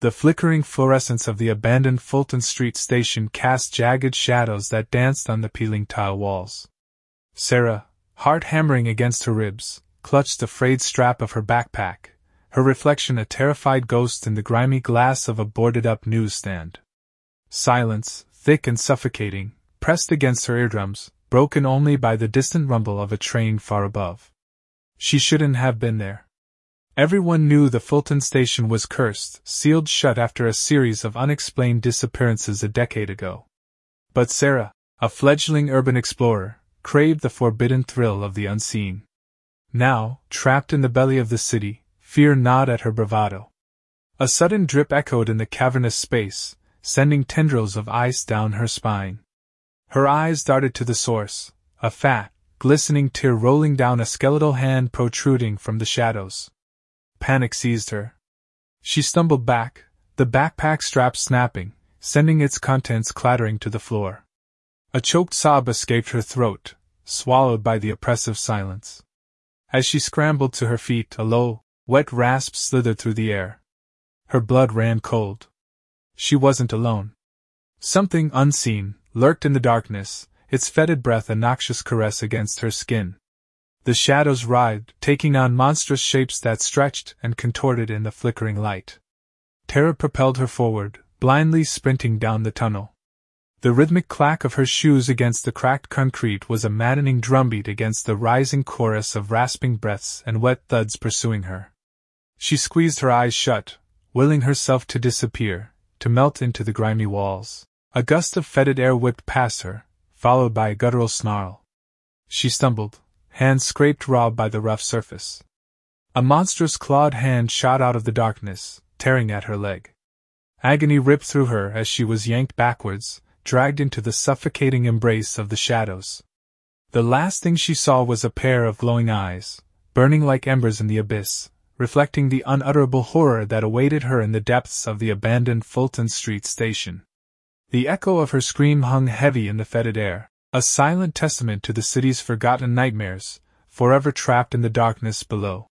The flickering fluorescence of the abandoned Fulton Street station cast jagged shadows that danced on the peeling tile walls. Sarah, heart hammering against her ribs, clutched the frayed strap of her backpack, her reflection a terrified ghost in the grimy glass of a boarded up newsstand. Silence, thick and suffocating, pressed against her eardrums, broken only by the distant rumble of a train far above. She shouldn't have been there. Everyone knew the Fulton station was cursed, sealed shut after a series of unexplained disappearances a decade ago. But Sarah, a fledgling urban explorer, craved the forbidden thrill of the unseen. Now, trapped in the belly of the city, fear gnawed at her bravado. A sudden drip echoed in the cavernous space, sending tendrils of ice down her spine. Her eyes darted to the source, a fat, glistening tear rolling down a skeletal hand protruding from the shadows. Panic seized her. She stumbled back, the backpack strap snapping, sending its contents clattering to the floor. A choked sob escaped her throat, swallowed by the oppressive silence. As she scrambled to her feet, a low, wet rasp slithered through the air. Her blood ran cold. She wasn't alone. Something unseen lurked in the darkness, its fetid breath a noxious caress against her skin. The shadows writhed, taking on monstrous shapes that stretched and contorted in the flickering light. Terror propelled her forward, blindly sprinting down the tunnel. The rhythmic clack of her shoes against the cracked concrete was a maddening drumbeat against the rising chorus of rasping breaths and wet thuds pursuing her. She squeezed her eyes shut, willing herself to disappear, to melt into the grimy walls. A gust of fetid air whipped past her, followed by a guttural snarl. She stumbled, hands scraped raw by the rough surface. A monstrous clawed hand shot out of the darkness, tearing at her leg. Agony ripped through her as she was yanked backwards, dragged into the suffocating embrace of the shadows. The last thing she saw was a pair of glowing eyes, burning like embers in the abyss, reflecting the unutterable horror that awaited her in the depths of the abandoned Fulton Street station. The echo of her scream hung heavy in the fetid air, a silent testament to the city's forgotten nightmares, forever trapped in the darkness below.